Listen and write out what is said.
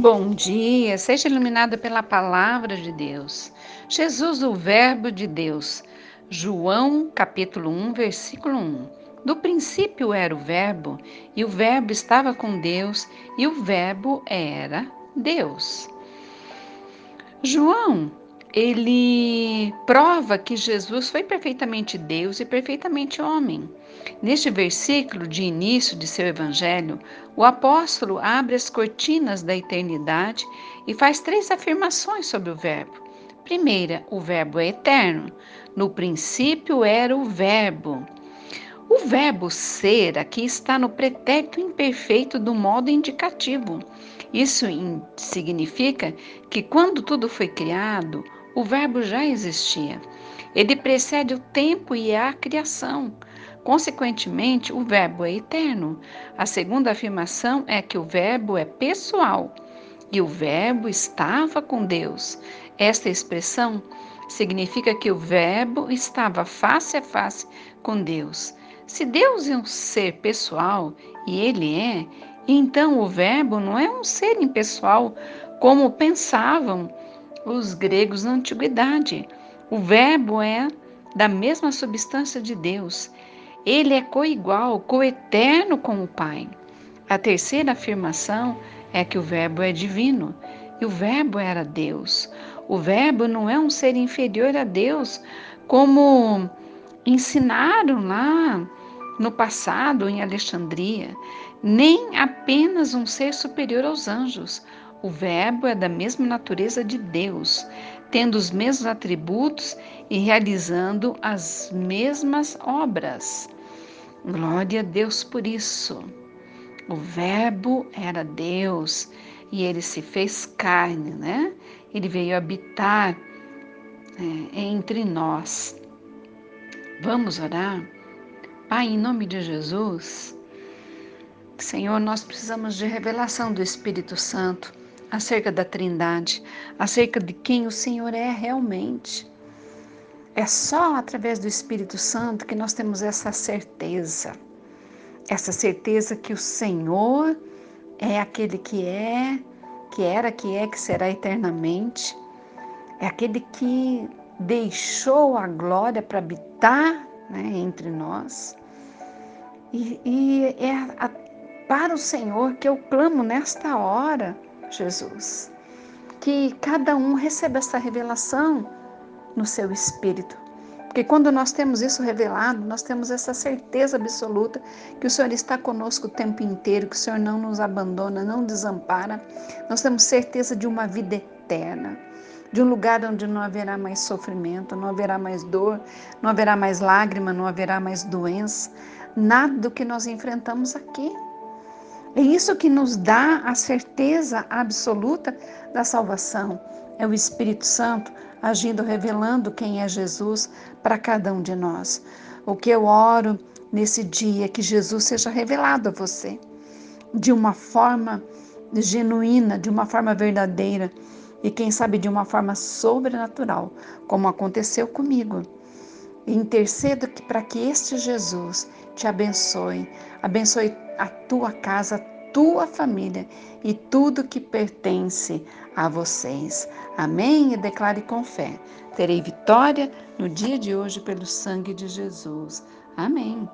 Bom dia, seja iluminada pela palavra de Deus. Jesus, o Verbo de Deus. João, capítulo 1, versículo 1. Do princípio era o Verbo, e o Verbo estava com Deus, e o Verbo era Deus. João ele prova que Jesus foi perfeitamente Deus e perfeitamente homem. Neste versículo de início de seu evangelho, o apóstolo abre as cortinas da eternidade e faz três afirmações sobre o Verbo. Primeira, o Verbo é eterno. No princípio era o Verbo. O verbo ser aqui está no pretérito imperfeito do modo indicativo. Isso significa que quando tudo foi criado, o Verbo já existia. Ele precede o tempo e a criação. Consequentemente, o Verbo é eterno. A segunda afirmação é que o Verbo é pessoal e o Verbo estava com Deus. Esta expressão significa que o Verbo estava face a face com Deus. Se Deus é um ser pessoal e ele é, então o Verbo não é um ser impessoal como pensavam os gregos na antiguidade. O Verbo é da mesma substância de Deus. Ele é coigual, coeterno com o Pai. A terceira afirmação é que o Verbo é divino e o Verbo era Deus. O Verbo não é um ser inferior a Deus, como ensinaram lá no passado em Alexandria, nem apenas um ser superior aos anjos. O Verbo é da mesma natureza de Deus, tendo os mesmos atributos e realizando as mesmas obras. Glória a Deus por isso. O Verbo era Deus e ele se fez carne, né? Ele veio habitar é, entre nós. Vamos orar? Pai, em nome de Jesus, Senhor, nós precisamos de revelação do Espírito Santo acerca da Trindade, acerca de quem o Senhor é realmente. É só através do Espírito Santo que nós temos essa certeza. Essa certeza que o Senhor é aquele que é, que era, que é, que será eternamente. É aquele que deixou a glória para habitar né, entre nós. E, e é a, para o Senhor que eu clamo nesta hora Jesus. Que cada um receba essa revelação no seu espírito. Porque quando nós temos isso revelado, nós temos essa certeza absoluta que o Senhor está conosco o tempo inteiro, que o Senhor não nos abandona, não desampara. Nós temos certeza de uma vida eterna, de um lugar onde não haverá mais sofrimento, não haverá mais dor, não haverá mais lágrima, não haverá mais doença. Nada do que nós enfrentamos aqui é isso que nos dá a certeza absoluta da salvação. É o Espírito Santo agindo, revelando quem é Jesus para cada um de nós. O que eu oro nesse dia é que Jesus seja revelado a você de uma forma genuína, de uma forma verdadeira e quem sabe de uma forma sobrenatural, como aconteceu comigo. Intercedo para que este Jesus te abençoe, abençoe a tua casa, a tua família e tudo que pertence a vocês. Amém? E declare com fé: terei vitória no dia de hoje pelo sangue de Jesus. Amém.